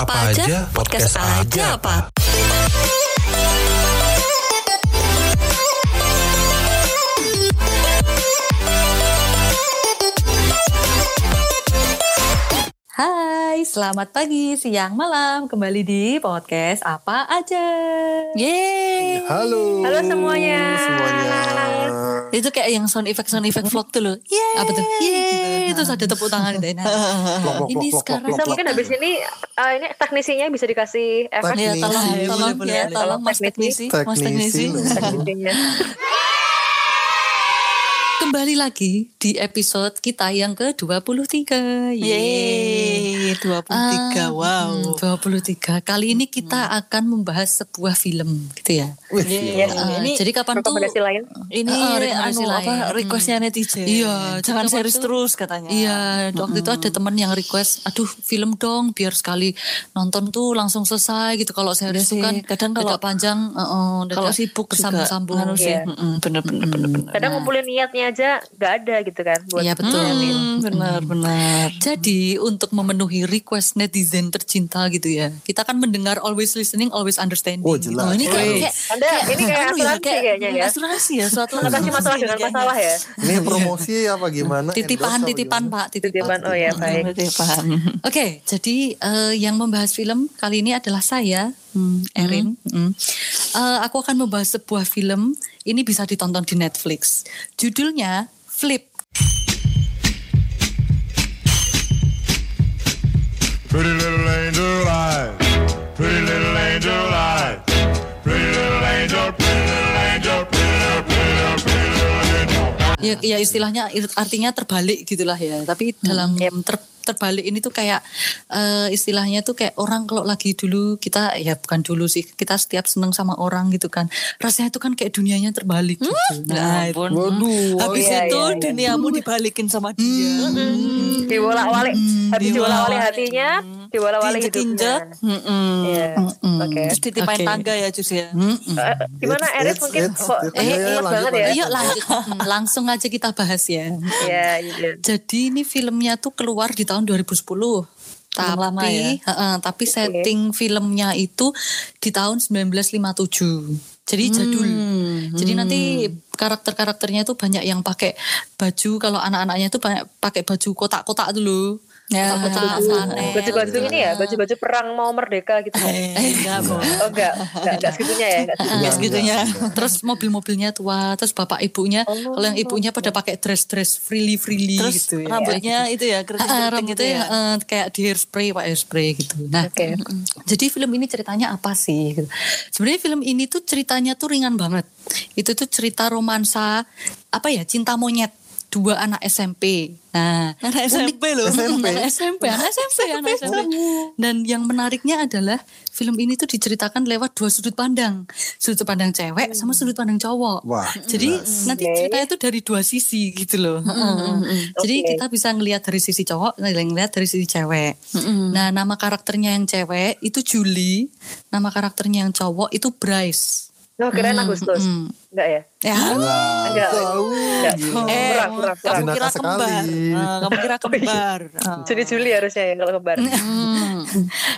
apa aja? Podcast aja apa? Hai, selamat pagi, siang, malam. Kembali di podcast apa aja. Yeay. Halo. Halo semuanya. Semuanya. Itu kayak yang sound effect sound effect vlog tuh loh. Yeay. Apa tuh? Yeay. Terus ada tepuk tangan itu. Nah, Plok, plok, ini sekarang plok. mungkin habis ini uh, ini teknisinya bisa dikasih efek ya Teknisi. tolong tolong ya boleh. tolong Mas teknisi, Mas teknisi. Teknisi. Kembali lagi di episode kita yang ke-23. Yeay, 23. Ah, wow. hmm, 23. Kali ini kita akan membahas sebuah film gitu ya. Yes. Ah, ini jadi kapan tuh lain. ini Ah, rekomendasi anu lain. apa requestnya netizen. Iya, jangan waktu- terus katanya. Iya, waktu itu ada teman yang request, aduh film dong, biar sekali nonton tuh langsung selesai gitu. Kalau saya Iya itu kan kadang kalau- panjang, uh, Kalau sibuk. Iya. Mm-mm, Bener bener bener bener. Kadang ngumpulin niatnya aja nggak ada gitu kan buat Iya betul. Hmm, benar benar. Jadi untuk memenuhi request netizen tercinta gitu ya, kita akan mendengar always listening, always understanding. Oh, jelas. Oh, ini kayak, kayak Anda ini kayak ya, asuransi kayaknya ya. Asuransi ya, suatu Mengatasi masalah dengan masalah ya. Ini promosi apa gimana? Titipan, titipan gimana? Pak, titipan. Titipan oh ya baik. Titipan. Oke, jadi eh, yang membahas film kali ini adalah saya, hmm, Erin. Hmm. Eh, aku akan membahas sebuah film. Ini bisa ditonton di Netflix. Judulnya Flip. Pretty little angel eyes. Pretty little angel eyes. Pretty little angel, pretty little angel, pretty little, pretty little, pretty little angel. Ya, ya istilahnya artinya terbalik gitulah ya. Tapi dalam ter- terbalik ini tuh kayak eh, istilahnya tuh kayak orang kalau lagi dulu kita ya bukan dulu sih kita setiap seneng sama orang gitu kan rasanya itu kan kayak dunianya terbalik gitu. Nah, Nah, ampun. Waduh. Habis iya, itu iya, iya. duniamu dibalikin sama dia. Dibolak-balik, habis dibolak-balik hatinya, Diinjek-injek. hidupnya. Mm-mm. Iya. Oke. Terus ditimpain Oke. tangga ya Jus ya. mm-mm. Eh, Gimana It's- Eris it's- mungkin it's- kok it's- eh, iya, iya, banget ya. Ayo lanjut Hmm, langsung aja kita bahas ya. Iya, iya. Jadi ini filmnya tuh keluar di tahun 2010. Tapi, lama ya? heeh, tapi setting filmnya itu di tahun 1957. Jadi jadul. Jadi nanti karakter-karakternya itu banyak yang pakai baju kalau anak-anaknya itu banyak pakai baju kotak-kotak dulu. Ya. Baju-baju ini ya, baju-baju perang mau merdeka gitu. Eh, enggak, Bo. Oh enggak, enggak, enggak segitunya ya, enggak segitunya. Enggak segitunya. Terus mobil-mobilnya tua, terus bapak ibunya, Oh. kalau yang ibunya pada pakai dress-dress freely-freely Terus gitu ya. rambutnya itu ya keriting Ah, gitu ya. eh, kayak di hairspray pak hairspray gitu. Nah, Oke. jadi film ini ceritanya apa sih? Gitu. Sebenarnya film ini tuh ceritanya tuh ringan banget. Itu tuh cerita romansa apa ya cinta monyet dua anak SMP. Nah, Anak SMP loh. SMP. anak SMP, anak SMP, anak SMP. Dan yang menariknya adalah film ini tuh diceritakan lewat dua sudut pandang, sudut pandang cewek sama sudut pandang cowok. Wah, Jadi nanti Oke. ceritanya tuh dari dua sisi gitu loh. Heeh. Jadi Oke. kita bisa ngelihat dari sisi cowok, ngelihat dari sisi cewek. Nah, nama karakternya yang cewek itu Julie, nama karakternya yang cowok itu Bryce. Oh, kirain Agustus. mm. Enggak ya? Ya, Nah, Enggak. tahu. Enggak. Eh, Kurang, kurang, kurang. kamu kira kembar. Kamu kira kembar. Ah. Jadi Juli harusnya ya kalau kembar. Hmm.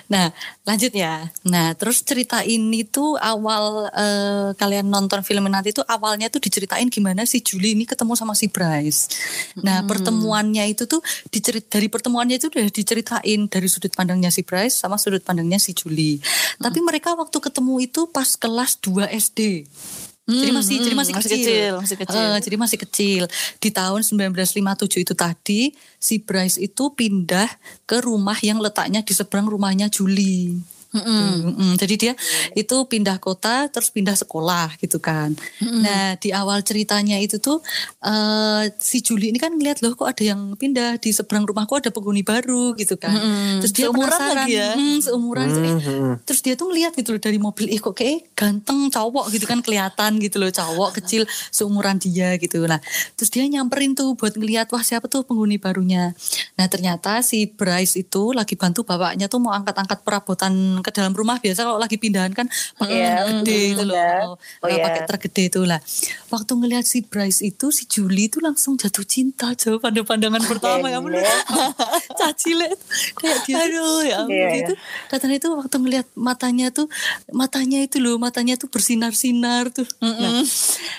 Nah, lanjut ya. Nah, terus cerita ini tuh awal eh, kalian nonton film nanti tuh awalnya tuh diceritain gimana si Julie ini ketemu sama si Bryce. Nah, pertemuannya itu tuh dicerit dari pertemuannya itu udah diceritain dari sudut pandangnya si Bryce sama sudut pandangnya si Julie. Tapi mereka waktu ketemu itu pas kelas 2 SD. Jadi masih jadi masih, masih kecil. kecil, masih kecil. Eh, jadi masih kecil. Di tahun 1957 itu tadi si Bryce itu pindah ke rumah yang letaknya di seberang rumahnya Julie. Mm-mm. Jadi dia itu pindah kota terus pindah sekolah gitu kan. Nah di awal ceritanya itu tuh eh, si Julie ini kan ngeliat loh kok ada yang pindah di seberang rumahku ada penghuni baru gitu kan. Terus dia Seumuran penasaran, lagi ya. "Hmm, seumuran. Eh, Mhm. terus dia tuh ngeliat gitu loh dari mobil, ih kok kayak ganteng cowok gitu kan kelihatan gitu loh cowok kecil seumuran dia gitu. Nah terus dia nyamperin tuh buat ngeliat wah siapa tuh penghuni barunya. Nah ternyata si Bryce itu lagi bantu bapaknya tuh mau angkat-angkat perabotan ke dalam rumah biasa kalau lagi pindahan kan pakai Iya, truk gede mm, itu loh. iya. Oh, Oh, iya. pakai truk gede itu lah. Waktu ngelihat si Bryce itu si Julie itu langsung jatuh cinta jauh pada pandangan pertama ya ampun. Cacile itu kayak dia aduh ya ampun Iya, itu katanya itu waktu ngelihat matanya tuh matanya itu loh matanya tuh bersinar-sinar tuh. Nah,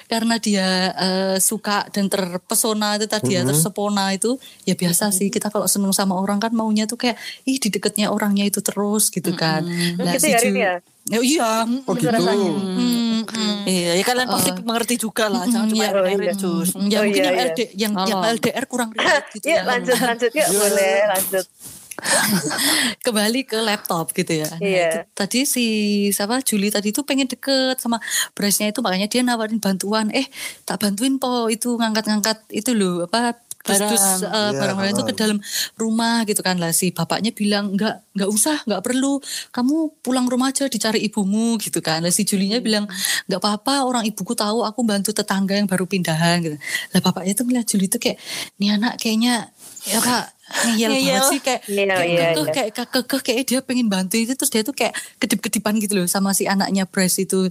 karena dia eh, suka dan terpesona itu tadi ya tersepona itu ya biasa sih kita kalau seneng sama orang kan maunya tuh kayak ih di deketnya orangnya itu terus gitu kan. Nah, Gitu ya, Rin, Ju- ya? Ya, iya. Oh gitu. Mm, mm. Iya, ya kalian pasti mengerti juga lah. Jangan cuma iya, dengerin, iya. Jus. Ya Oh, mungkin iya, yang iya. LD yang yang Halo. LDR kurang relate gitu ya. lanjut lanjut yuk boleh lanjut. Kembali ke laptop gitu ya. Nah, Iya. itu tadi si siapa Julie tadi itu pengen deket sama Bryce-nya itu makanya dia nawarin bantuan. Eh, tak bantuin po itu ngangkat-ngangkat itu loh apa dus-dus Barang. eh, Iya, barang-barang itu ke dalam rumah gitu kan lah. Si bapaknya bilang nggak nggak usah nggak perlu. Kamu pulang rumah aja dicari ibumu gitu kan. Lah si Julinya bilang nggak apa-apa orang ibuku tahu aku bantu tetangga yang baru pindahan gitu. Lah bapaknya tuh ngeliat Juli tuh kayak nih anak kayaknya ya pak ngeyel banget sih kayak Iya, kayak iya, kekeh, iya. kayak kekeh kayak dia pengen bantu itu terus dia tuh kayak kedip-kedipan gitu loh sama si anaknya Bryce itu.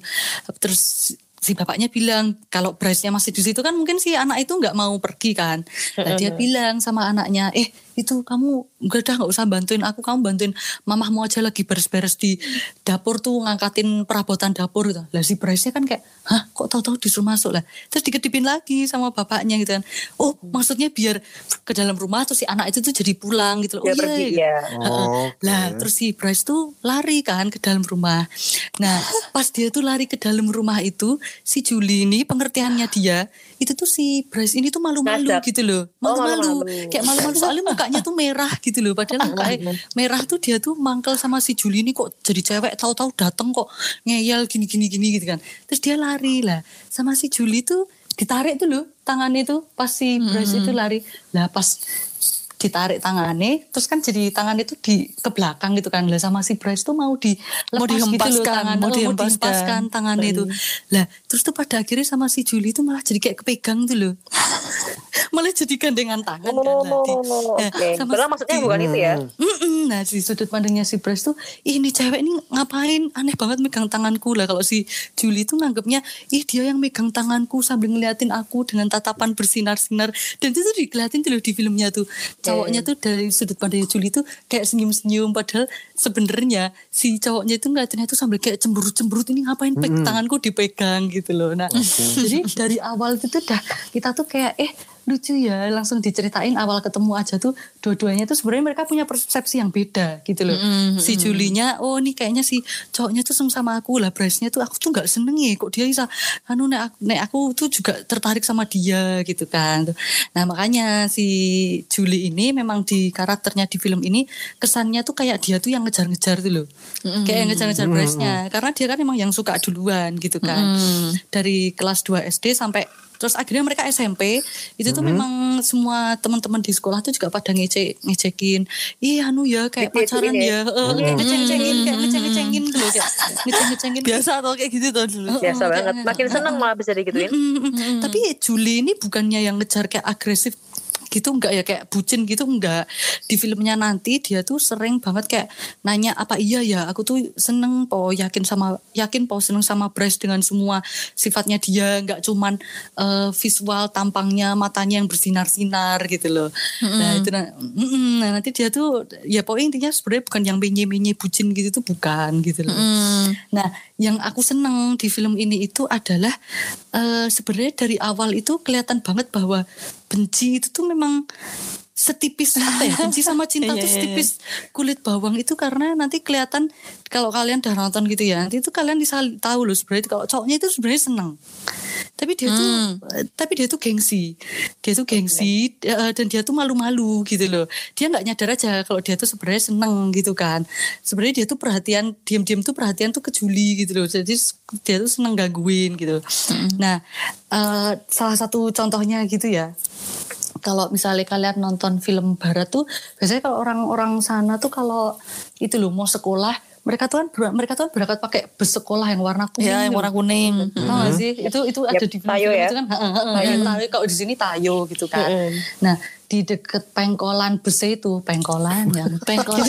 Terus si bapaknya bilang kalau Bryce-nya masih di situ kan mungkin si anak itu nggak mau pergi kan. Nah, dia bilang sama anaknya eh itu kamu gak dah nggak usah bantuin aku kamu bantuin mamahmu aja lagi beres-beres di dapur tuh ngangkatin perabotan dapur gitu. Lah si Bryce-nya kan kayak hah kok tahu-tahu disuruh masuk? Lah terus dikedipin lagi sama bapaknya gitu kan. Oh maksudnya biar ke dalam rumah terus si anak itu tuh jadi pulang gitu loh. Dia oh, pergi ya. Oh, Lah terus si Bryce tuh lari kan ke dalam rumah. Nah pas dia tuh lari ke dalam rumah itu si Julie ini pengertiannya dia itu tuh si Bryce ini tuh malu-malu gitu loh. Oh, Malu-malu. malu-malu. Kayak malu-malu soalnya mukanya tuh merah gitu loh. Padahal mukanya merah tuh dia tuh mangkel sama si Julie ini kok jadi cewek tahu-tahu dateng kok ngeyel gini-gini gini gitu kan. Terus dia lari lah sama si Julie tuh ditarik tuh loh tangannya tuh pas si Bryce itu lari. Lah pas ditarik tangannya terus kan jadi tangan itu di ke belakang gitu kan. Lah sama si Bryce tuh mau dilepas Mau gitu loh dihempaskan, tangan. mau mau dihempaskan. dihempaskan tangannya itu. Lah terus tuh pada akhirnya sama si Julie itu malah jadi kayak kepegang tuh loh. Malah jadi gandengan tangan kan di- Oh, nah, oke. sama Padahal maksudnya bukan itu ya. Nah di sudut pandangnya si Bryce tuh Ih ini cewek ini ngapain? Aneh banget megang tanganku. Lah Kalau si Julie tuh nganggapnya Ih dia yang megang tanganku Sambil ngeliatin aku Dengan tatapan bersinar-sinar. Dan itu tuh dikeliatin tuh di filmnya tuh. Cowoknya tuh dari sudut pandangnya Julie tuh Kayak senyum-senyum Padahal sebenarnya Si cowoknya itu ngeliatinnya tuh sambil kayak cemberut-cemberut Ini ngapain peg- tanganku dipegang? Gitu loh. Nah jadi dari awal itu dah Kita tuh kayak eh lucu ya langsung diceritain awal ketemu aja tuh dua-duanya tuh sebenarnya mereka punya persepsi yang beda gitu loh. Si Julinya oh ini kayaknya si cowoknya tuh sama aku. Lah Bryce-nya tuh aku tuh nggak seneng ya kok dia bisa anu nek aku, nek aku tuh juga tertarik sama dia gitu kan nah makanya si Julie ini memang di karakternya di film ini kesannya tuh kayak dia tuh yang ngejar-ngejar tuh loh. Kayak yang ngejar-ngejar Bryce-nya. Karena dia kan emang yang suka duluan gitu kan. Dari kelas 2 SD sampai terus akhirnya mereka SMP itu tuh memang semua teman-teman di sekolah tuh juga pada ngece ngecekin ih anu ya kayak Ngecekin pacaran ya? ya eh, kayak ngeceng-ngecengin kayak ngeceng-ngecengin gitu loh kayak ngeceng-ngecengin Biasa atau kayak gitu tuh dulu. Biasa banget. Makin seneng malah bisa digituin. Mm, mm, mm. Tapi Julie ini bukannya yang ngejar kayak agresif gitu enggak ya? Kayak bucin gitu enggak. Di filmnya nanti dia tuh sering banget kayak nanya apa iya ya? Aku tuh seneng po yakin sama yakin po seneng sama Bryce dengan semua sifatnya dia. Enggak cuman eh, visual tampangnya matanya yang bersinar-sinar gitu loh. Nah itu nah, mm-mm. Nah, nanti dia tuh ya pokoknya intinya sebenarnya bukan yang menye-menye bucin gitu tuh bukan gitu loh. Nah, yang aku seneng di film ini itu adalah eh, sebenarnya dari awal itu kelihatan banget bahwa benci itu tuh memang setipis apa ya? Benci sama cinta Iya, tuh iya, setipis kulit bawang itu karena nanti kelihatan kalau kalian udah nonton gitu ya nanti itu kalian bisa tahu loh sebenarnya kalau cowoknya itu sebenarnya seneng. Tapi dia tuh eh, tapi dia tuh gengsi. Dia tuh gengsi eh, dan dia tuh malu-malu gitu loh. Dia nggak nyadar aja kalau dia tuh sebenarnya seneng gitu kan. Sebenarnya dia tuh perhatian diam-diam tuh perhatian tuh ke Juli gitu loh. Jadi dia tuh seneng gangguin gitu. Nah eh, salah satu contohnya gitu ya kalau misalnya kalian nonton film barat tuh biasanya kalau orang-orang sana tuh kalau itu loh mau sekolah mereka tuh kan mereka tuh kan berangkat pakai bus sekolah yang warna kuning Ya, yang warna kuning. Tahu nggak sih? Itu itu ada Yap, di tayo ya. itu kan? Heeh, heeh, yang tayo kalau di sini tayo gitu kan. Nah di deket pengkolan bus itu pengkolan ya. Pengkolan.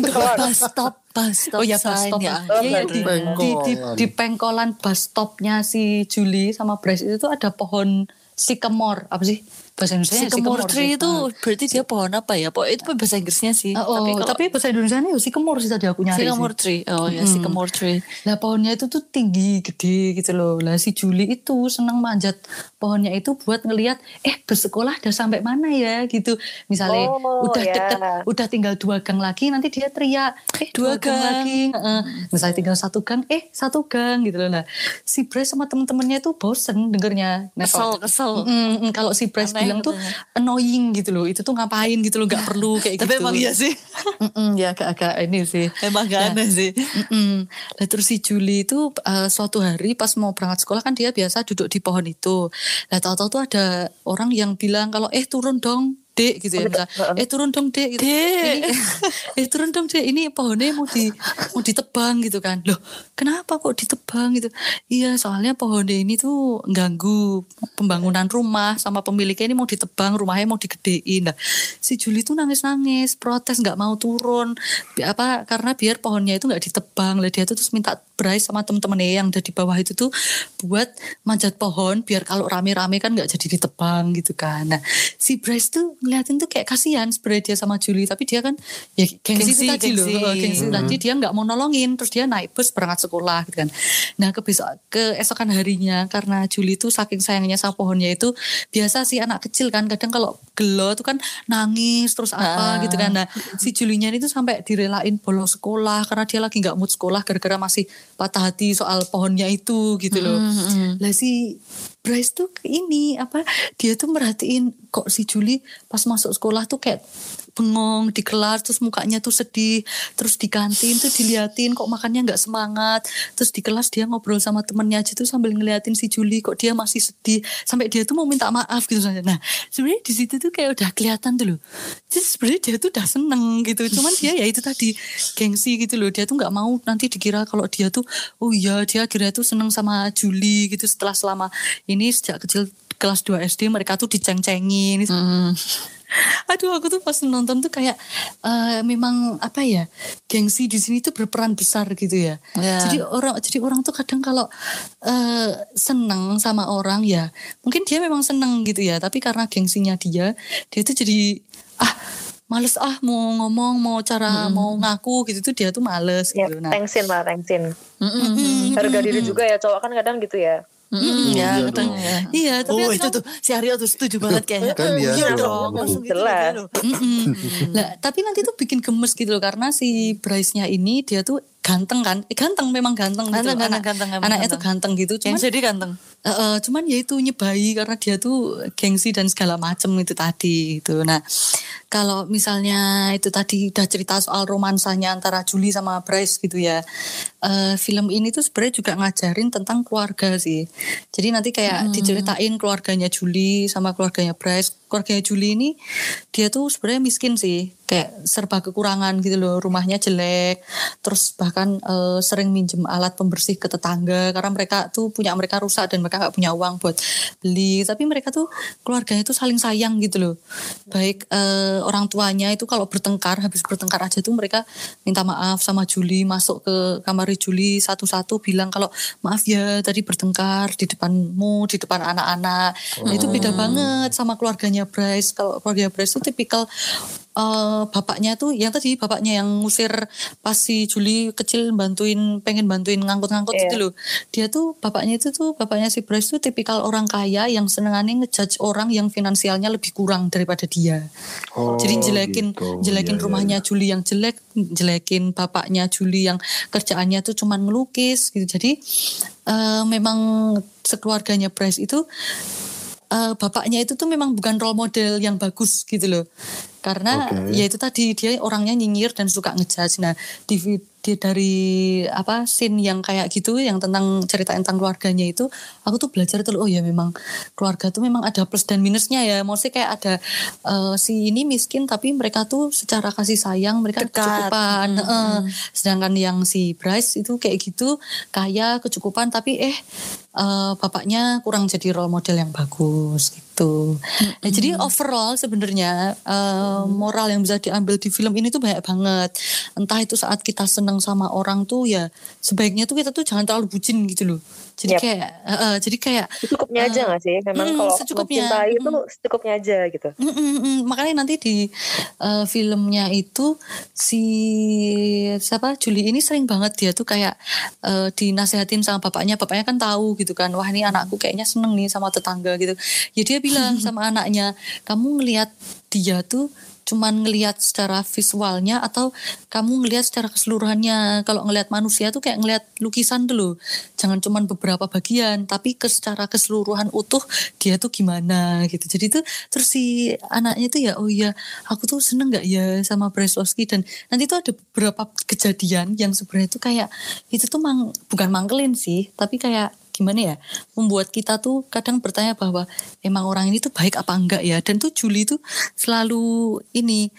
Sekolah. Bus stop, bus stop oh ya bus stop ya. Bus di, di, di, Pengkolan. di pengkolan bus stopnya si Julie sama Bryce itu tuh ada pohon sycamore apa sih bahasa Indonesia Sycamore tree itu berarti dia pohon apa ya? Pokoknya itu bahasa Inggrisnya sih. Ah, oh, kalau- tapi, bahasa Indonesia nya sycamore sih tadi aku nyari sycamore tree. Oh ya, sycamore tree. Lah pohonnya itu tuh tinggi, gede gitu loh. Lah si Juli itu senang manjat pohonnya itu buat ngelihat eh bersekolah udah sampai mana ya gitu. Misalnya Oh, udah ya. deket, udah tinggal dua gang lagi nanti dia teriak, eh Dua dua, gang. gang. lagi. Heeh. Misalnya tinggal satu gang, eh satu gang gitu loh. Nah si Bryce sama temen-temennya itu bosen dengernya. Nah, Kesel, kalau- kesel. Mm, mm, kalau si Bryce Aneh bilang tuh annoying gitu loh. Itu tuh ngapain gitu loh, nggak perlu kayak Tapi gitu. emang iya sih. Mm-mm, ya agak-agak ini sih. Emang gak aneh sih. Mm-mm. Lah terus si Juli itu uh, suatu hari pas mau berangkat sekolah kan dia biasa duduk di pohon itu. Lah tahu-tahu tuh ada orang yang bilang kalau eh turun dong dek gitu ya misal, eh turun dong dek gitu. Dek. Ini, eh turun dong dek ini pohonnya mau di mau ditebang gitu kan. Loh kenapa kok ditebang gitu? Iya soalnya pohonnya ini tuh ganggu pembangunan rumah sama pemiliknya ini mau ditebang rumahnya mau digedein. Nah si Juli tuh nangis nangis protes nggak mau turun. Bi- apa karena biar pohonnya itu nggak ditebang. Lah dia tuh terus minta Bryce sama temen-temennya yang ada di bawah itu tuh buat manjat pohon biar kalau rame-rame kan nggak jadi ditebang gitu kan. Nah si Bryce tuh ngeliatin tuh kayak kasihan sebenarnya dia sama Julie tapi dia kan ya gengsi, Gengsi, tadi loh gengsi. Oh, gengsi. Tadi dia nggak mau nolongin terus dia naik bus berangkat sekolah gitu kan. Nah ke besok keesokan harinya karena Julie tuh saking sayangnya sama pohonnya itu biasa sih anak kecil kan kadang kalau gelo tuh kan nangis terus apa Ah. gitu kan. Nah si Julinya itu sampai direlain bolos sekolah karena dia lagi nggak mood sekolah gara-gara masih patah hati soal pohonnya itu gitu loh. Lah si Bryce tuh ini apa dia tuh merhatiin kok si Julie pas masuk sekolah tuh kayak bengong di kelas terus mukanya tuh sedih terus di kantin tuh diliatin kok makannya nggak semangat. Terus di kelas dia ngobrol sama temennya aja tuh sambil ngeliatin si Julie kok dia masih sedih. Sampai dia tuh mau minta maaf gitu saja nah sebenarnya di situ tuh kayak udah kelihatan tuh loh. Jadi sebenarnya dia tuh udah seneng gitu. Cuman dia ya itu tadi gengsi gitu loh. Dia tuh nggak mau nanti dikira kalau dia tuh oh iya dia akhirnya tuh seneng sama Julie gitu setelah selama ini sejak kecil kelas 2 SD mereka tuh diceng-cengin Aduh aku tuh pas nonton tuh kayak eh, memang apa ya gengsi di sini tuh berperan besar gitu ya. Ya. Jadi orang jadi orang tuh kadang kalau eh, seneng sama orang ya mungkin dia memang seneng gitu ya tapi karena gengsinya dia dia tuh jadi ah males ah mau ngomong mau cara mau ngaku gitu tuh dia tuh males Ya, gitu. Nah, thanksin lah, thanksin. Harga diri juga ya, cowok kan kadang gitu ya. Mm, ya, Iya ya. iya tapi Oh itu tuh si Aryo tuh setuju banget kayaknya. Kan Iya sudah dong, langsung gitu Jelas. Mm-mm. Lah, tapi nanti tuh bikin gemes gitu loh karena si Bryce-nya ini dia tuh ganteng kan? Eh, ganteng memang ganteng, gitu. Ganteng, loh. ganteng, Anak- ganteng, emang Anaknya ganteng. tuh ganteng gitu. Yang Cuman jadi ganteng. Eh, eh, cuman ya itu nyebai karena dia tuh gengsi dan segala macem itu tadi itu. Nah, kalau misalnya itu tadi udah cerita soal romansanya antara Julie sama Bryce gitu ya. eh, film ini tuh sebenarnya juga ngajarin tentang keluarga sih. Jadi nanti kayak diceritain keluarganya Julie sama keluarganya Bryce. Keluarganya Julie ini dia tuh sebenarnya miskin sih, kayak serba kekurangan gitu loh. Rumahnya jelek, terus bahkan eh, sering minjem alat pembersih ke tetangga karena mereka tuh punya mereka rusak dan mereka nggak punya uang buat beli. Tapi mereka tuh keluarganya tuh saling sayang gitu loh. Baik eh, orang tuanya itu kalau bertengkar habis bertengkar aja tuh mereka minta maaf sama Julie masuk ke kamar Julie satu-satu bilang kalau maaf ya tadi bertengkar di depanmu di depan anak-anak. Nah, itu beda banget sama keluarganya Bryce. Kalau keluarga Bryce itu tipikal eh, bapaknya tuh yang tadi bapaknya yang ngusir pas si Julie kecil bantuin pengen bantuin ngangkut-ngangkut Iya. itu loh. Dia tuh bapaknya itu tuh bapaknya si Bryce tuh tipikal orang kaya yang senengannya ngejudge orang yang finansialnya lebih kurang daripada dia. Oh, Jadi jelekin gitu. jelekin Iya, iya, rumahnya Julie yang jelek, jelekin bapaknya Julie yang kerjaannya tuh cuman ngelukis gitu. Jadi eh, memang sekeluarganya Bryce itu eh, bapaknya itu tuh memang bukan role model yang bagus gitu loh. Karena Oke. ya itu tadi dia orangnya nyinyir dan suka ngejudge. Nah, di, di dari apa scene yang kayak gitu yang tentang cerita tentang keluarganya itu aku tuh belajar tuh oh ya memang keluarga tuh memang ada plus dan minusnya ya. Maksudnya kayak ada eh, si ini miskin tapi mereka tuh secara kasih sayang mereka Dekat. kecukupan. Heeh. Sedangkan yang si Bryce itu kayak gitu kaya kecukupan tapi eh eh, bapaknya kurang jadi role model yang bagus gitu. Nah, jadi overall sebenarnya eh, moral yang bisa diambil di film ini tuh banyak banget. Entah itu saat kita seneng sama orang tuh ya sebaiknya tuh kita tuh jangan terlalu bucin gitu loh. Jadi Yap. kayak eh, jadi kayak Secukupnya aja nggak sih? Memang mm, kalau secukupnya. mencintai itu secukupnya aja gitu. Mm, mm, mm. makanya nanti di eh, filmnya itu si siapa Juli ini sering banget dia tuh kayak eh, dinasehatin sama bapaknya bapaknya kan tahu gitu kan wah ini anakku kayaknya seneng nih sama tetangga gitu. Ya dia bilang sama anaknya kamu ngelihat dia tuh cuman ngelihat secara visualnya atau kamu ngelihat secara keseluruhannya? Kalau ngelihat manusia tuh kayak ngelihat lukisan dulu jangan cuman beberapa bagian tapi ke secara keseluruhan utuh dia tuh gimana gitu. Jadi tuh terus si anaknya tuh ya oh iya aku tuh seneng nggak ya sama Breslowski dan nanti tuh ada beberapa kejadian yang sebenarnya tuh kayak itu tuh mang, bukan mangkelin sih tapi kayak gimana ya membuat kita tuh kadang bertanya bahwa emang orang ini tuh baik apa enggak ya? Dan tuh Juli tuh selalu ini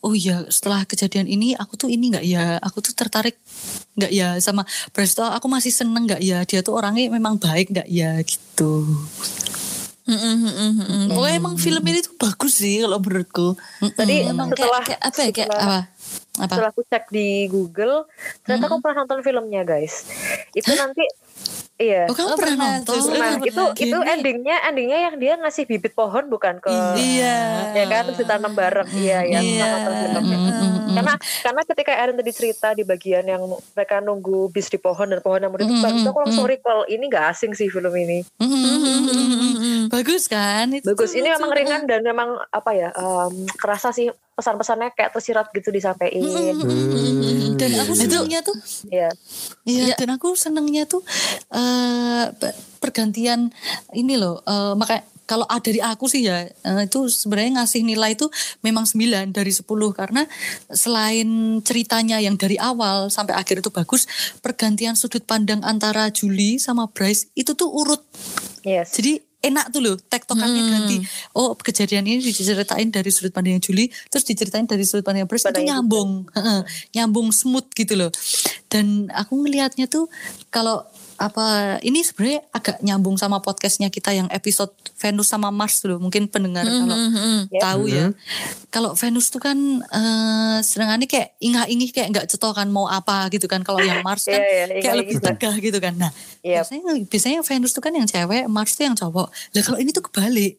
oh ya setelah kejadian ini aku tuh ini enggak ya? Aku tuh tertarik enggak ya sama Bresto aku masih seneng enggak ya? Dia tuh orangnya memang baik enggak ya? Gitu. Pokoknya emang film ini tuh bagus sih kalau menurutku. Tadi emang setelah- kayak, kayak apa ya? Kayak setelah- apa? Apa? Setelah aku cek di Google, ternyata aku pernah nonton filmnya guys. Itu nanti iya. Oh kamu Oh, pernah pernah. nonton? Terus Nah, pernah. itu itu Gini. endingnya endingnya yang dia ngasih bibit pohon bukan ke Iya. ya kan terus ditanam bareng iya ya Iya. nonton filmnya. karena karena ketika Erin tadi cerita di bagian yang mereka nunggu bis di pohon dan pohon yang menutupkan itu aku langsung recall ini gak asing sih film ini Bagus kan? Itu bagus ini memang ringan dan memang apa ya em, kerasa sih pesan-pesannya kayak tersirat gitu disampaikan Hmm. Dan aku senengnya tuh, ya iya. Dan aku senengnya tuh eh pe- pergantian ini loh. eh, makanya kalau ah, dari aku sih ya eh, itu sebenarnya ngasih nilai itu memang 9 dari 10 karena selain ceritanya yang dari awal sampai akhir itu bagus, pergantian sudut pandang antara Julie sama Bryce itu tuh urut yes Jadi enak tuh loh tektokannya ganti. Oh kejadian ini diceritain dari sudut pandang Juli, terus diceritain dari sudut pandang Bruce itu nyambung, Heeh, nyambung smooth gitu loh. Dan aku ngelihatnya tuh kalau apa ini sebenarnya agak nyambung sama podcastnya kita yang episode Venus sama Mars dulu. Mungkin pendengar kalau tahu ya. Kalau Venus tuh kan eh sedangkan kayak ingah-ingih kayak nggak cetokan mau apa gitu kan. Kalau yang Mars kan Iya, iya, kayak ingah-ingih lebih gitu. tegah gitu kan. Nah Yep. biasanya biasanya Venus tuh kan yang cewek Mars tuh yang cowok. Lah kalau ini tuh kebalik.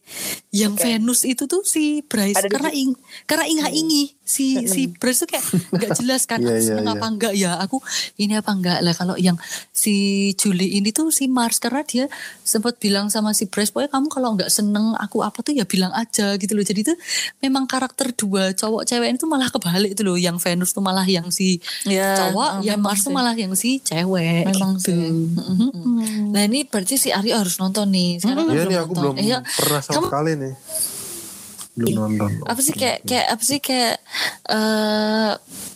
Yang Oke. Venus itu tuh si Bryce Ada karena ing karena ingah-ingih si si Bryce tuh kayak nggak jelas kan Iya, aku iya, seneng iya. apa enggak ya aku ini apa enggak lah kalau yang si Julie ini tuh si Mars karena dia sempat bilang sama si Bryce pokoknya kamu kalau nggak seneng aku apa tuh ya bilang aja gitu loh jadi tuh memang karakter dua cowok cewek itu malah kebalik itu loh yang Venus tuh malah yang si Ya, cowok eh, yang Mars tuh sih. malah yang si cewek Memang gitu. sih. Nah ini berarti si Aryo harus nonton nih. Sekarang kan Iya nih aku nonton. belum Iya, pernah sama kamu sekali nih. Belum nonton. apa sih kayak kayak apa sih kayak eh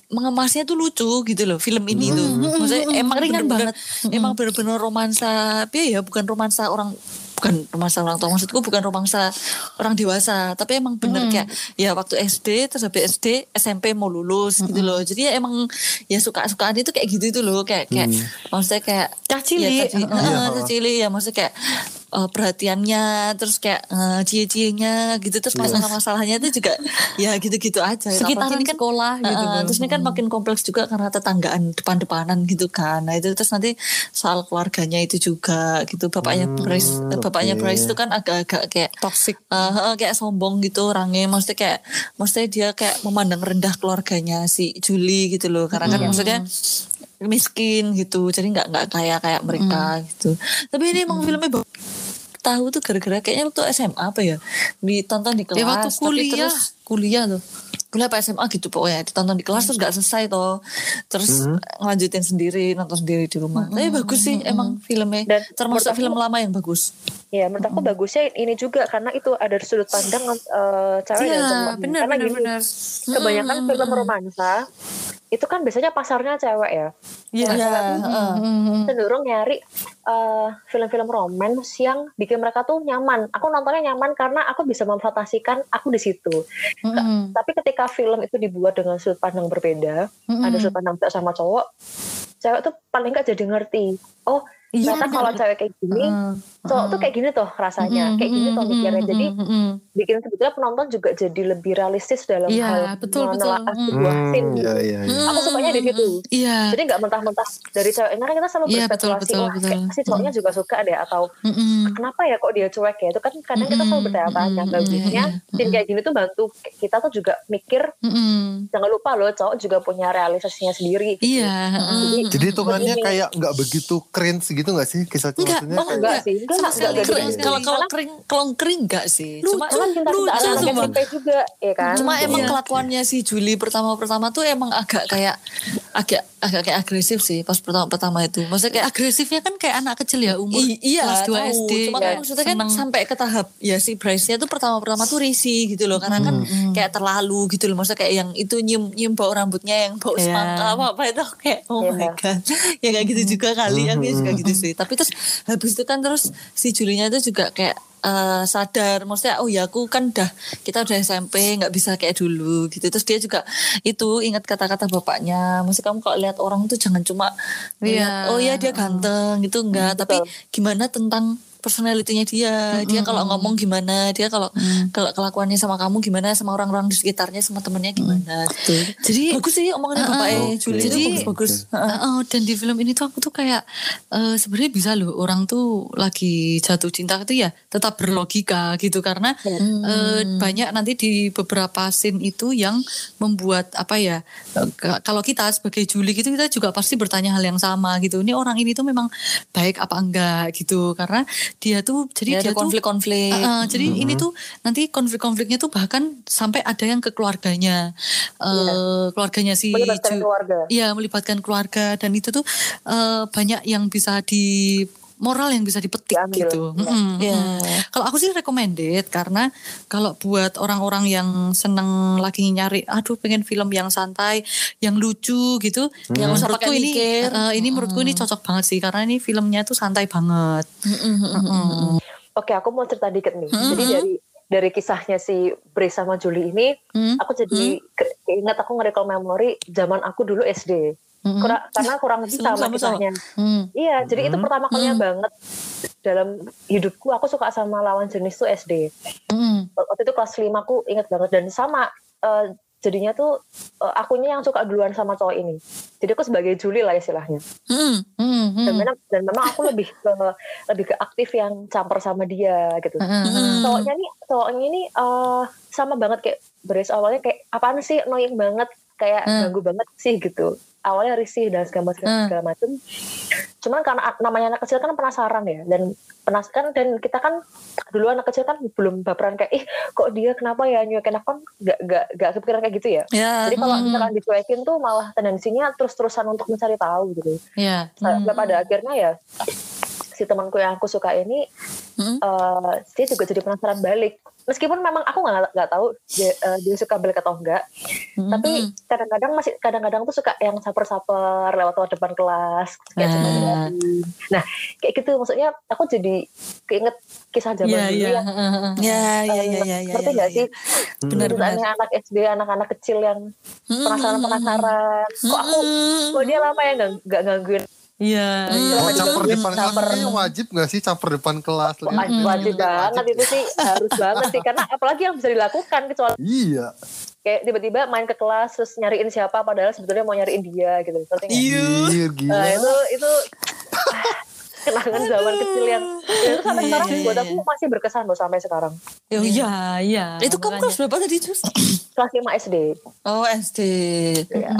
mengemasnya tuh lucu gitu loh film ini tuh. Maksudnya emang Ringan bener-bener- banget. Emang bener-bener romansa, tapi ya bukan romansa orang bukan romansa orang tua maksudku bukan romansa orang dewasa tapi emang bener kayak ya waktu SD terus habis SD SMP mau lulus gitu loh. Jadi ya emang ya suka sukaan itu kayak gitu itu loh kayak kayak maksudnya kayak Cah cilik. ya, cah cilik. Ya maksudnya kayak eh, perhatiannya terus kayak eh, cie-cienya gitu. Terus masalah-masalahnya itu juga ya gitu-gitu aja. Sekitaran ini sekolah gitu tuh. terus ini kan makin kompleks juga karena tetanggaan depan-depanan gitu kan. Nah itu terus nanti soal keluarganya itu juga gitu. Bapaknya Hmm, Bryce eh, bapaknya oke. Bryce itu kan agak-agak kayak Toxic. eh, kayak sombong gitu orangnya. Maksudnya kayak maksudnya dia kayak memandang rendah keluarganya si Julie gitu loh. Karena kan maksudnya miskin gitu. Jadi nggak nggak kaya kayak mereka gitu. Tapi ini emang filmnya bagus. Tahu tuh gara-gara kayaknya waktu SMA apa ya? Ditonton di kelas Ya waktu tapi kuliah, terus kuliah tuh. kuliah apa SMA gitu pokoknya. Ditonton di kelas terus gak selesai toh. Terus ngelanjutin sendiri nonton sendiri di rumah. Tapi bagus sih emang filmnya. Dan termasuk aku- film lama yang bagus. Ya, menurut aku bagusnya ini juga. Karena itu ada sudut pandang eh, cewek dan Iya, cowok. benar, karena benar, gini, benar. kebanyakan film romansa itu kan biasanya pasarnya cewek ya. Iya, Nah, cewek tuh heeh. cenderung nyari eh, film-film romans yang bikin mereka tuh nyaman. Aku nontonnya nyaman karena aku bisa memfantasikan aku di situ. Mm-mm. Tapi ketika film itu dibuat dengan sudut pandang berbeda, Mm-mm. ada sudut pandang cewek sama cowok, cewek tuh paling nggak jadi ngerti. Oh, ternyata kalau cewek kayak gini cowok tuh kayak gini tuh rasanya kayak gini tuh mikirnya jadi bikin sebetulnya penonton juga jadi lebih realistis dalam Iya, hal betul, betul. menelaah Mm. sebuah Hmm, scene iya gitu. iya. iya. aku sukanya di situ Iya. jadi nggak mentah-mentah dari cewek karena kita selalu Iya, betul, berspekulasi betul, wah betul. kayak pasti cowoknya juga suka deh atau kenapa ya kok dia cuek ya itu kan kadang kita selalu bertanya-tanya bagusnya iya, scene kayak gini tuh bantu kita tuh juga mikir jangan lupa loh cowok juga punya realisasinya sendiri gitu. Iya. Jadi hitungannya kayak nggak begitu cringe gitu nggak sih kisah Enggak, maksudnya oh, kayak enggak sih enggak Sama sekali. sekali. Kalau kalau kering kalau kering enggak sih. Cuma karena cinta-cintaan lucu. SMP juga ya kan Cuma emang Iya. kelakuannya si Juli pertama-pertama tuh emang agak kayak agak agak kayak agresif sih pas pertama-pertama itu. Maksudnya kayak agresifnya kan kayak anak kecil ya umur I- iya kelas 2 tahu. SD. Cuma Ya, kan maksudnya kan seneng. sampai ke tahap ya si Bryce-nya tuh pertama-pertama tuh risih gitu loh karena kan kayak terlalu gitu loh. Maksudnya kayak yang itu nyium nyium bau rambutnya yang bau Iya. semangka apa apa itu kayak oh Iya. my god. ya kayak gitu juga kali aku juga gitu sih. Tapi terus habis itu kan terus si Julinya itu juga kayak eh, sadar. Maksudnya oh ya aku kan udah kita udah SMP nggak bisa kayak dulu gitu. Terus dia juga itu ingat kata-kata bapaknya. Maksudnya kamu kalau lihat orang tuh jangan cuma lihat Iya. oh ya dia ganteng gitu. Enggak tapi gimana tentang personalitinya dia. Dia kalau ngomong gimana dia kalau kalau kelakuannya sama kamu gimana sama orang-orang di sekitarnya sama temennya gimana. Gitu Jadi bagus sih omongannya bapaknya Juli. Jadi itu bagus-bagus Heeh, dan di film ini tuh aku tuh kayak eh, sebenarnya bisa loh orang tuh lagi jatuh cinta itu ya tetap berlogika gitu. Karena eh, banyak nanti di beberapa scene itu yang membuat apa ya eh, kalau kita sebagai Juli gitu kita juga pasti bertanya hal yang sama gitu. Ini orang ini tuh memang baik apa enggak gitu. Karena dia tuh jadi Dia dia, ada tuh konflik-konflik. Uh, uh, jadi ini tuh nanti konflik-konfliknya tuh bahkan sampai ada yang ke keluarganya, uh, keluarganya si Melibatkan Ju- keluarga. Iya melibatkan keluarga dan itu tuh uh, banyak yang bisa di moral yang bisa dipetik Diambil, gitu. ya. Mm-mm, Iya. mm-mm. Kalau aku sih recommended karena kalau buat orang-orang yang seneng lagi nyari, aduh pengen film yang santai, yang lucu gitu, yang usah menurutku pakai ini, mikir. uh, ini menurutku ini cocok banget sih karena ini filmnya tuh santai banget. Mm-mm. Oke, aku mau cerita dikit nih. Jadi dari dari kisahnya si Bri sama Juli ini, Hmm. aku jadi ke- keinget aku nge-recall memori zaman aku dulu SD. Hmm. Kura- karena kurang lebih sama, Sama-sama. kisahnya. Hmm. Iya, jadi itu pertama kalinya banget dalam hidupku aku suka sama lawan jenis tuh SD. Hmm. Waktu itu kelas 5 aku inget banget dan sama eh, jadinya tuh eh, akunya yang suka duluan sama cowok ini. Jadi aku sebagai Juli lah istilahnya. Hmm. Hmm. Dan Hmm. memang dan memang aku lebih ke lebih ke aktif yang campur sama dia gitu. Hmm. cowoknya nih cowoknya ini eh, sama banget kayak Brace awalnya kayak apaan sih annoying banget kayak Hmm. ganggu banget sih gitu awalnya risih dan segala macam Hmm. segala macam cuman karena namanya anak kecil kan penasaran ya dan penasaran dan kita kan dulu anak kecil kan belum baperan kayak ih kok dia kenapa ya nyuekin aku kan gak, gak, gak kepikiran kayak gitu ya Ya, jadi kalau Hmm. misalkan dicuekin tuh malah tendensinya terus-terusan untuk mencari tahu gitu Ya. sampai pada akhirnya ya si temanku yang aku suka ini Hmm. eh, dia juga jadi penasaran balik meskipun memang aku nggak nggak tahu dia, eh, dia suka balik atau enggak Hmm. tapi kadang-kadang masih kadang-kadang tuh suka yang saper-saper lewat-lewat depan kelas kayak Ah. nah kayak gitu maksudnya aku jadi keinget kisah zaman Iya, dulu iya. yang ya, ya, ya, ya, ya, ya, nggak sih Benar-benar. Ceritanya anak SD anak-anak kecil yang penasaran-penasaran kok aku kok dia lama ya nggak nggak gangguin Iya. iya. Oh, caper depan kelas Caper. kayaknya wajib gak sih caper depan kelas? Wah, wajib banget itu sih harus banget sih karena apalagi yang bisa dilakukan kecuali Iya. kayak tiba-tiba main ke kelas terus nyariin siapa padahal sebetulnya mau nyariin dia gitu? Iya. Iya, Nah, gila. itu itu ah, kenangan zaman kecil yang ya itu sampai Iya, sekarang iya, buat iya, aku masih berkesan loh sampai sekarang Oh, iya, iya. Itu kamu kelas berapa tadi, Cus? kelas 5 SD Oh SD.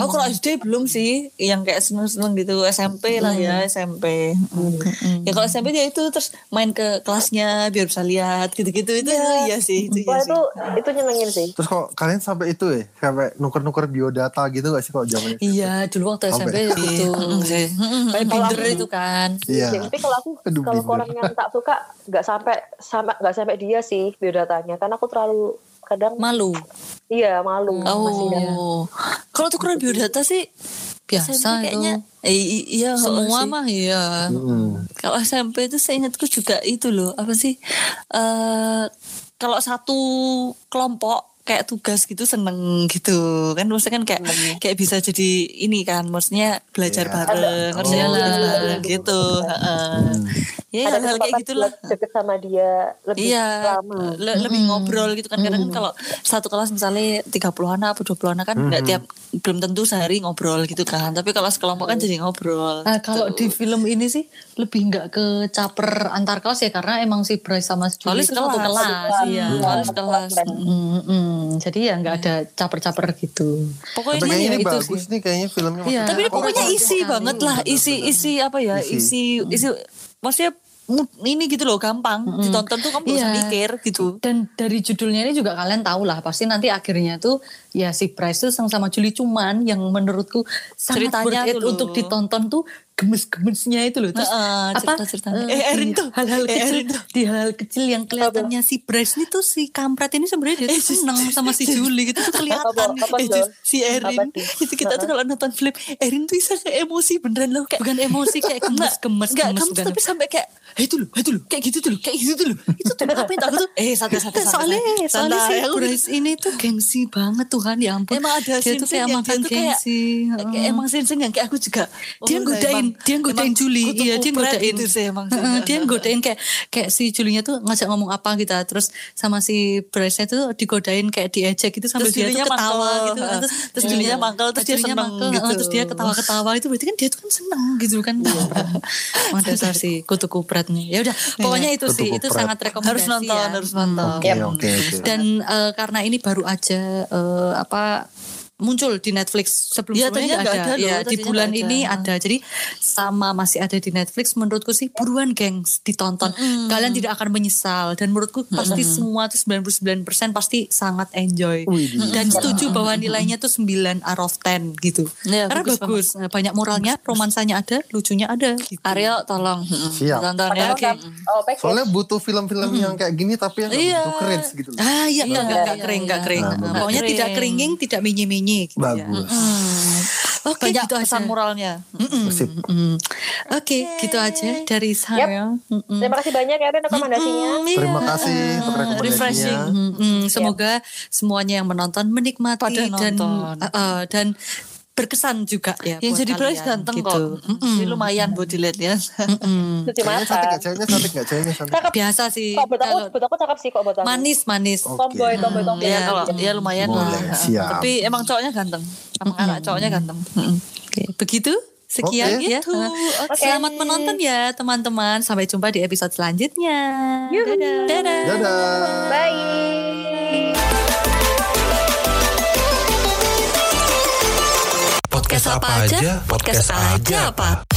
Oh kalau SD belum sih, yang kayak seneng-seneng gitu SMP lah ya SMP. Ya kalau SMP dia itu terus main ke kelasnya biar bisa lihat gitu-gitu itu iya sih itu wah iya sih. itu itu nyenengin sih Terus kok kalian sampai itu ya? Sampai nuker-nuker biodata gitu gak sih kok zaman itu? Iya, dulu waktu SMP Sampai. gitu. Mm, sih. Kayak binder itu kan. Iya. Ya, tapi kalau aku Aduh, kalau orang yang tak suka nggak sampai sama nggak sampai dia sih biodatanya karena aku terlalu kadang Malu. iya malu masih yang Oh. Kalau tukeran biodata sih Biasa SMP itu. kayaknya eh, i- iya Semua sih. mah iya. Mm-mm. Kalau SMP itu saya ingatku juga itu loh apa sih eh kalau satu kelompok kayak tugas gitu seneng gitu kan maksudnya kan kayak kayak bisa jadi ini kan maksudnya belajar Iya. bareng Oh. ngerjain Iyalah. bareng gitu heeh. Ya ada hal-hal kayak kesempatan gitulah deket sama dia lebih Iya, lama le- lebih ngobrol gitu kan. Kadang kan kalau satu kelas misalnya 30 anak atau 20 anak kan nggak tiap belum tentu sehari ngobrol gitu kan. Tapi kalau sekelompok kan jadi ngobrol. Nah, kalau gitu. di film ini sih lebih nggak ke caper antar kelas ya karena emang si Bryce sama si Julie itu satu kelas. Iya, Iya. soalnya sekelas. Mm, mm. Jadi ya nggak ada caper-caper gitu. Pokoknya Tapi kayaknya ya ini itu bagus nih kayaknya filmnya. Iya. Tapi ini pokoknya isi banget lah, isi isi apa ya, isi isi, maksudnya mu- ini gitu loh gampang ditonton tuh kamu usah Iya. mikir gitu. Dan dari judulnya ini juga kalian tahu lah pasti nanti akhirnya tuh ya si Bryce tuh sama sama Julie cuman yang menurutku sangat Ceritanya worth it tuh untuk ditonton tuh gemes-gemesnya itu loh. Terus Heeh, apa cerita-ceritanya. eh, Eh, Erin di tuh. hal-hal Eh, kecil Erin tuh. di hal kecil yang kelihatannya si Bryce ini tuh si kampret ini sebenarnya dia tuh seneng sama si Julie gitu tuh kelihatan. Apa- apa, Eh, si Erin Apa itu kita tuh kalau nonton film Erin tuh bisa kayak emosi beneran loh kayak Bukan emosi kayak gemes-gemes kamu bukan. tapi sampai kayak "Eh, itu loh, itu loh, kayak gitu tuh loh, kayak gitu tuh loh. Itu tuh apa yang takut tuh? Eh, santai santai santai. soalnya santai. soalnya si. Aku Bryce ini tuh gengsi banget Tuhan ya ampun. Emang ada dia tuh kayak makan dia tuh kayak- gengsi. kayak emang scene-scene yang kayak aku juga dia oh, godain emang- dia godain Juli iya dia godain gitu sih emang dia godain kayak kayak si Julinya tuh ngajak ngomong apa gitu terus sama si Bryce tuh digodain kayak diejek gitu sambil dia tuh ketawa gitu terus Terus Julinya mangkel, terus dia seneng gitu. terus dia ketawa-ketawa itu berarti kan dia tuh kan seneng gitu kan Emang dasar si kutu kupret nih ya udah pokoknya itu sih itu sangat rekomendasi harus nonton, ya. harus nonton. Oke oke oke. dan eh, karena ini baru aja eh, apa muncul di Netflix sebelum Iya, sebelumnya ada, ada loh, ya di bulan ada. ini ada jadi sama masih ada di Netflix menurutku sih buruan gengs ditonton kalian tidak akan menyesal dan menurutku pasti semua tuh 99% pasti sangat enjoy Widih. dan setuju bahwa nilainya tuh 9 out of 10 gitu Iya, karena bagus bagus, banyak moralnya romansanya ada lucunya ada gitu. Ariel tolong Siap. tonton ya. Oke. kan, oh. Soalnya butuh film-film yang kayak gini tapi yang Iya. keren gitu loh. Ah iya, Iya, enggak, enggak, enggak iya, kering, enggak iya. kering. Nah, Nah, pokoknya Kering. tidak keringing, tidak minyi-minyi gitu ya. Bagus. Oke, Banyak gitu aja. pesan moralnya. Sip. Mm. Oke, gitu aja dari saya. Mm-mm. Terima kasih banyak ya rekomendasinya. Mm, iya. Terima kasih untuk refreshing. rekomendasinya. Mm-mm. Semoga semuanya yang menonton menikmati Pada dan nonton. uh, uh, dan berkesan juga ya. Yang jadi Bryce ganteng gitu. kok. Ini lumayan buat dilihat ya. Ceweknya mata. cantik gak? Ceweknya cantik gak? Cantik. Cakep. Biasa sih. Kok buat aku, buat aku cakep sih kok buat aku. manis manis. Oke. Tomboy, tomboy, tomboy. ya kalau ya lumayan Boleh, lah. siap. Tapi emang cowoknya ganteng. Emang anak cowoknya ganteng. Mm-mm. Oke, begitu. Sekian Oke. ya. Gitu. Oke. Selamat menonton ya teman-teman. Sampai jumpa di episode selanjutnya. Dadah. Dadah. Dadah. Bye. Podcast apa aja? Podcast aja apa?